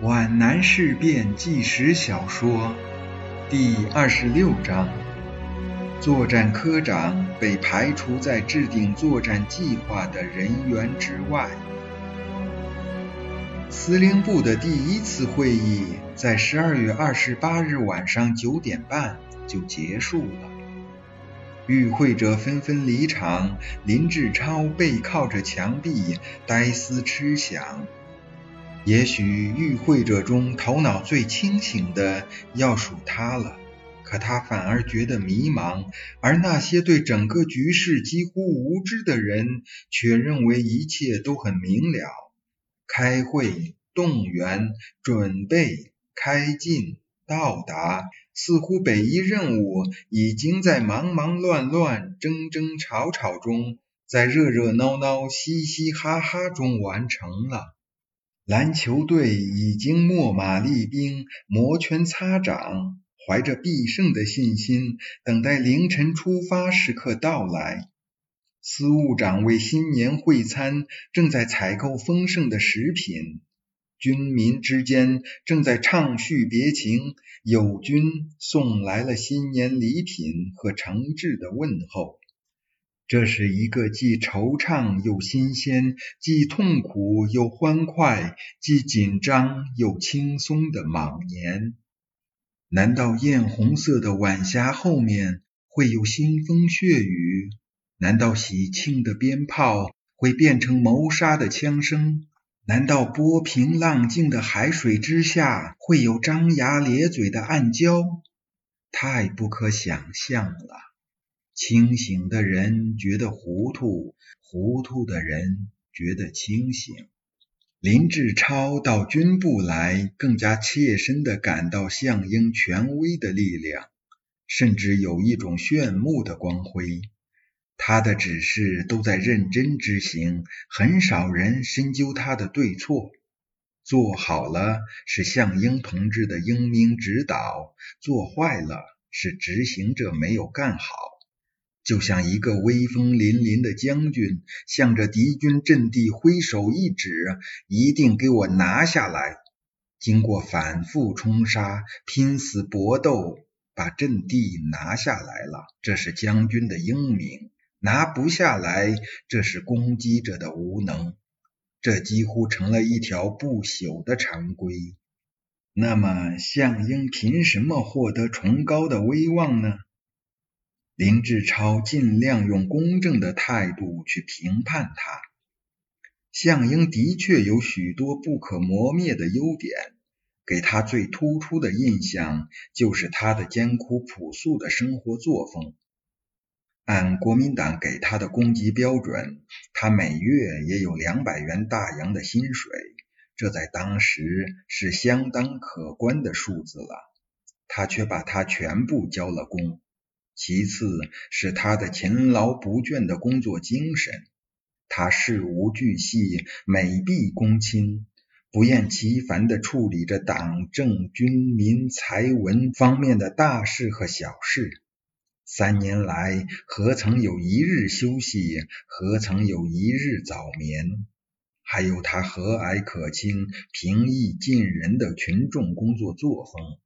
皖南事变纪实小说第二十六章：作战科长被排除在制定作战计划的人员之外。司令部的第一次会议在十二月二十八日晚上九点半就结束了，与会者纷纷离场，林志超背靠着墙壁，呆思痴想。也许与会者中头脑最清醒的要数他了，可他反而觉得迷茫；而那些对整个局势几乎无知的人，却认为一切都很明了。开会、动员、准备、开进、到达，似乎北一任务已经在忙忙乱乱、争争吵吵中，在热热闹闹、嘻嘻哈哈中完成了。篮球队已经秣马厉兵，摩拳擦掌，怀着必胜的信心，等待凌晨出发时刻到来。司务长为新年会餐，正在采购丰盛的食品。军民之间正在畅叙别情，友军送来了新年礼品和诚挚的问候。这是一个既惆怅又新鲜，既痛苦又欢快，既紧张又轻松的卯年。难道艳红色的晚霞后面会有腥风血雨？难道喜庆的鞭炮会变成谋杀的枪声？难道波平浪静的海水之下会有张牙咧嘴的暗礁？太不可想象了。清醒的人觉得糊涂，糊涂的人觉得清醒。林志超到军部来，更加切身地感到项英权威的力量，甚至有一种炫目的光辉。他的指示都在认真执行，很少人深究他的对错。做好了是项英同志的英明指导，做坏了是执行者没有干好。就像一个威风凛凛的将军，向着敌军阵地挥手一指：“一定给我拿下来！”经过反复冲杀、拼死搏斗，把阵地拿下来了，这是将军的英明；拿不下来，这是攻击者的无能。这几乎成了一条不朽的常规。那么，项英凭什么获得崇高的威望呢？林志超尽量用公正的态度去评判他。项英的确有许多不可磨灭的优点，给他最突出的印象就是他的艰苦朴素的生活作风。按国民党给他的供给标准，他每月也有两百元大洋的薪水，这在当时是相当可观的数字了。他却把它全部交了公。其次是他的勤劳不倦的工作精神，他事无巨细，每必躬亲，不厌其烦地处理着党政军民财文方面的大事和小事。三年来，何曾有一日休息？何曾有一日早眠？还有他和蔼可亲、平易近人的群众工作作风。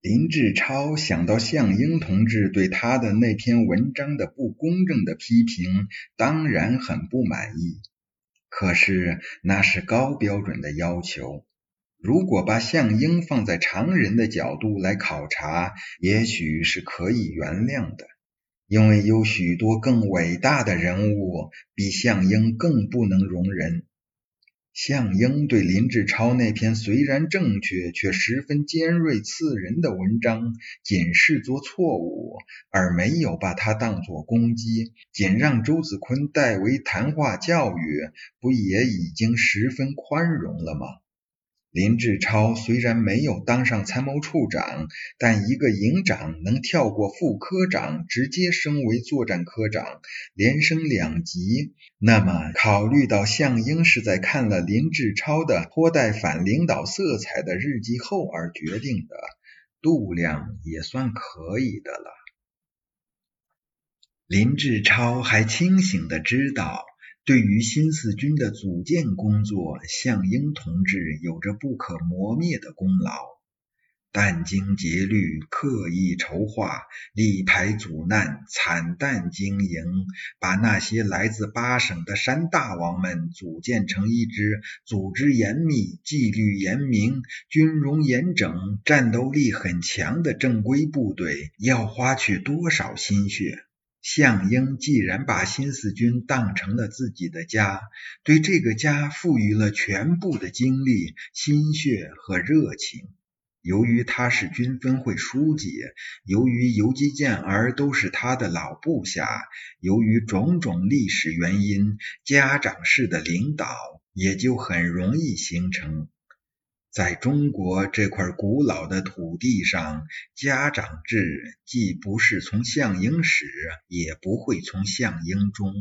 林志超想到项英同志对他的那篇文章的不公正的批评，当然很不满意。可是那是高标准的要求，如果把项英放在常人的角度来考察，也许是可以原谅的，因为有许多更伟大的人物比项英更不能容人。项英对林志超那篇虽然正确却十分尖锐刺人的文章，仅视作错误，而没有把它当作攻击，仅让周子坤代为谈话教育，不也已经十分宽容了吗？林志超虽然没有当上参谋处长，但一个营长能跳过副科长，直接升为作战科长，连升两级。那么，考虑到项英是在看了林志超的颇带反领导色彩的日记后而决定的，度量也算可以的了。林志超还清醒的知道。对于新四军的组建工作，项英同志有着不可磨灭的功劳。殚精竭虑，刻意筹划，力排阻难，惨淡经营，把那些来自八省的山大王们组建成一支组织严密、纪律严明、军容严整、战斗力很强的正规部队，要花去多少心血？项英既然把新四军当成了自己的家，对这个家赋予了全部的精力、心血和热情。由于他是军分会书记，由于游击健儿都是他的老部下，由于种种历史原因，家长式的领导也就很容易形成。在中国这块古老的土地上，家长制既不是从项英始，也不会从项英终。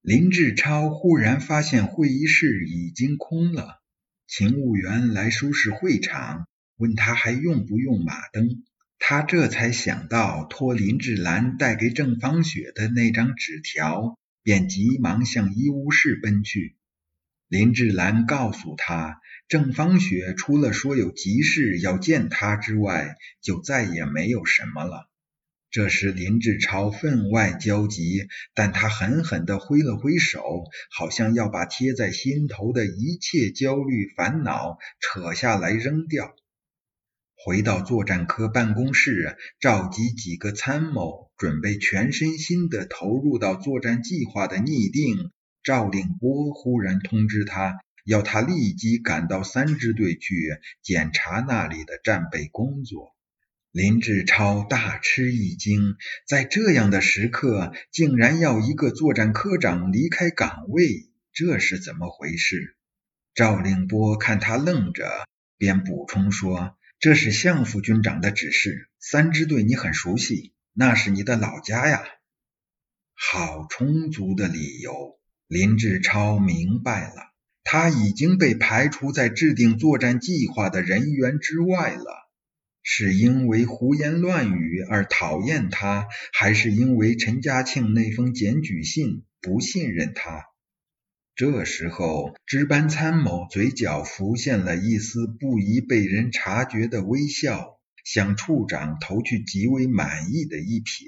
林志超忽然发现会议室已经空了，勤务员来收拾会场。问他还用不用马灯，他这才想到托林志兰带给郑芳雪的那张纸条，便急忙向医务室奔去。林志兰告诉他，郑芳雪除了说有急事要见他之外，就再也没有什么了。这时林志超分外焦急，但他狠狠地挥了挥手，好像要把贴在心头的一切焦虑烦恼扯下来扔掉。回到作战科办公室，召集几个参谋，准备全身心地投入到作战计划的拟定。赵令波忽然通知他，要他立即赶到三支队去检查那里的战备工作。林志超大吃一惊，在这样的时刻，竟然要一个作战科长离开岗位，这是怎么回事？赵令波看他愣着，便补充说。这是项副军长的指示。三支队你很熟悉，那是你的老家呀。好充足的理由，林志超明白了，他已经被排除在制定作战计划的人员之外了。是因为胡言乱语而讨厌他，还是因为陈家庆那封检举信不信任他？这时候，值班参谋嘴角浮现了一丝不宜被人察觉的微笑，向处长投去极为满意的一瞥，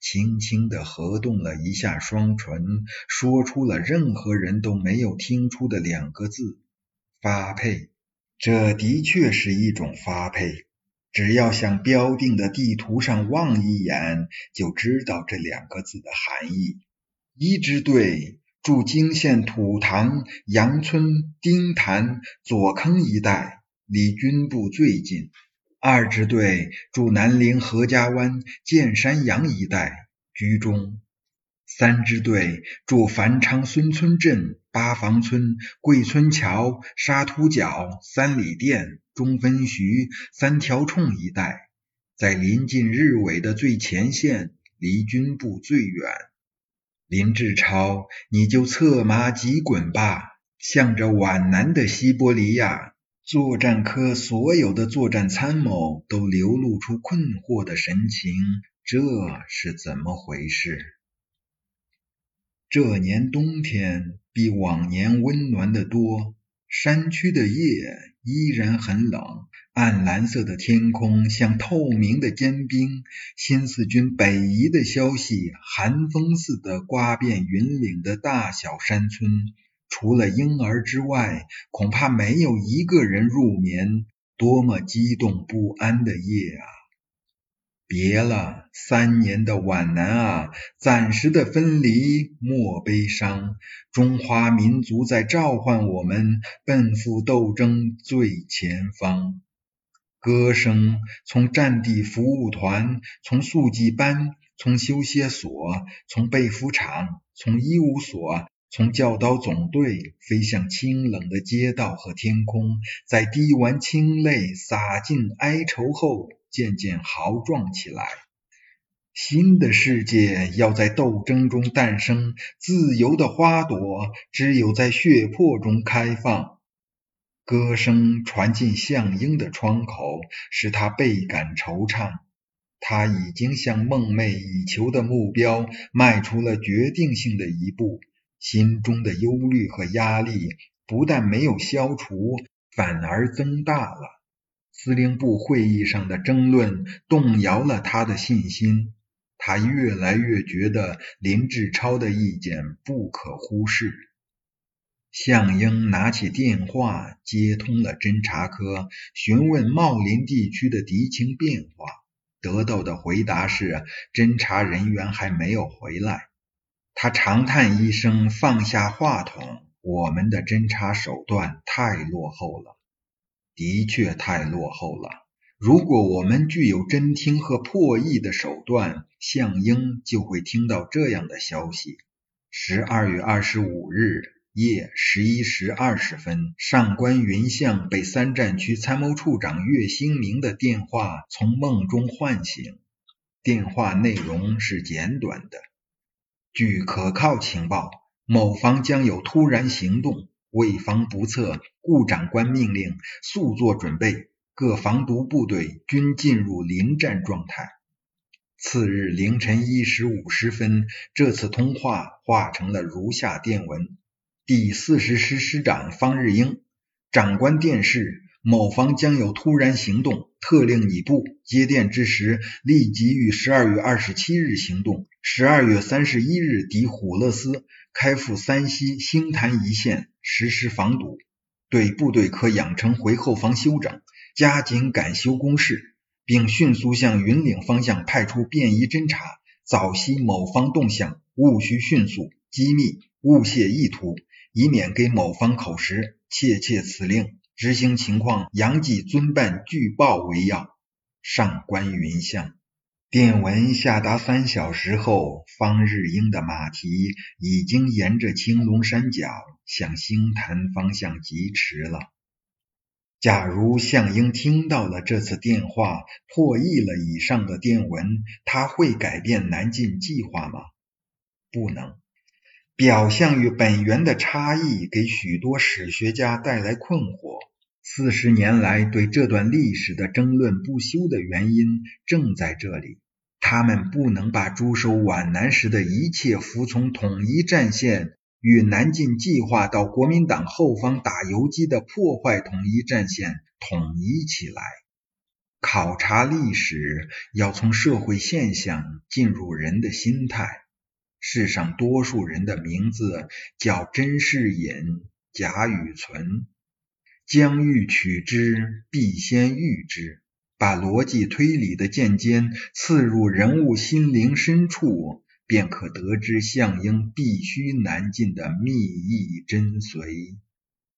轻轻地合动了一下双唇，说出了任何人都没有听出的两个字：“发配。”这的确是一种发配，只要向标定的地图上望一眼，就知道这两个字的含义。一支队。驻泾县土塘杨村丁潭左坑一带，离军部最近。二支队驻南陵何家湾建山阳一带，居中。三支队驻繁昌孙村镇八房村桂村桥沙土角三里店中分徐三条冲一带，在临近日伪的最前线，离军部最远。林志超，你就策马急滚吧，向着皖南的西伯利亚。作战科所有的作战参谋都流露出困惑的神情，这是怎么回事？这年冬天比往年温暖得多，山区的夜依然很冷。暗蓝色的天空像透明的坚冰，新四军北移的消息寒风似的刮遍云岭的大小山村。除了婴儿之外，恐怕没有一个人入眠。多么激动不安的夜啊！别了，三年的皖南啊，暂时的分离莫悲伤。中华民族在召唤我们，奔赴斗争最前方。歌声从战地服务团，从速记班，从修歇所，从被服厂，从医务所，从教导总队，飞向清冷的街道和天空，在滴完清泪、洒尽哀愁后，渐渐豪壮起来。新的世界要在斗争中诞生，自由的花朵只有在血泊中开放。歌声传进向英的窗口，使他倍感惆怅。他已经向梦寐以求的目标迈出了决定性的一步，心中的忧虑和压力不但没有消除，反而增大了。司令部会议上的争论动摇了他的信心，他越来越觉得林志超的意见不可忽视。项英拿起电话接通了侦察科，询问茂林地区的敌情变化，得到的回答是侦察人员还没有回来。他长叹一声，放下话筒：“我们的侦察手段太落后了，的确太落后了。如果我们具有侦听和破译的手段，项英就会听到这样的消息：十二月二十五日。”夜十一时二十分，上官云相被三战区参谋处长岳兴明的电话从梦中唤醒。电话内容是简短的：据可靠情报，某方将有突然行动，为防不测，顾长官命令速做准备，各防毒部队均进入临战状态。次日凌晨一时五十分，这次通话化成了如下电文。第四十师师长方日英，长官电示：某方将有突然行动，特令你部接电之时，立即于十二月二十七日行动，十二月三十一日抵虎勒斯，开赴山西星坛一线，实施防堵。对部队可养成回后方休整，加紧赶修工事，并迅速向云岭方向派出便衣侦察，早悉某方动向，务需迅速机密，勿泄意图。以免给某方口实，切切此令，执行情况杨继遵办据报为要。上官云相。电文下达三小时后，方日英的马蹄已经沿着青龙山脚向星潭方向疾驰了。假如项英听到了这次电话，破译了以上的电文，他会改变南进计划吗？不能。表象与本源的差异给许多史学家带来困惑。四十年来对这段历史的争论不休的原因正在这里。他们不能把驻守皖南时的一切服从统一战线与南进计划到国民党后方打游击的破坏统一战线统一起来。考察历史要从社会现象进入人的心态。世上多数人的名字叫甄士隐、贾雨村，将欲取之，必先予之。把逻辑推理的剑尖刺入人物心灵深处，便可得知项英必须难尽的秘意真髓。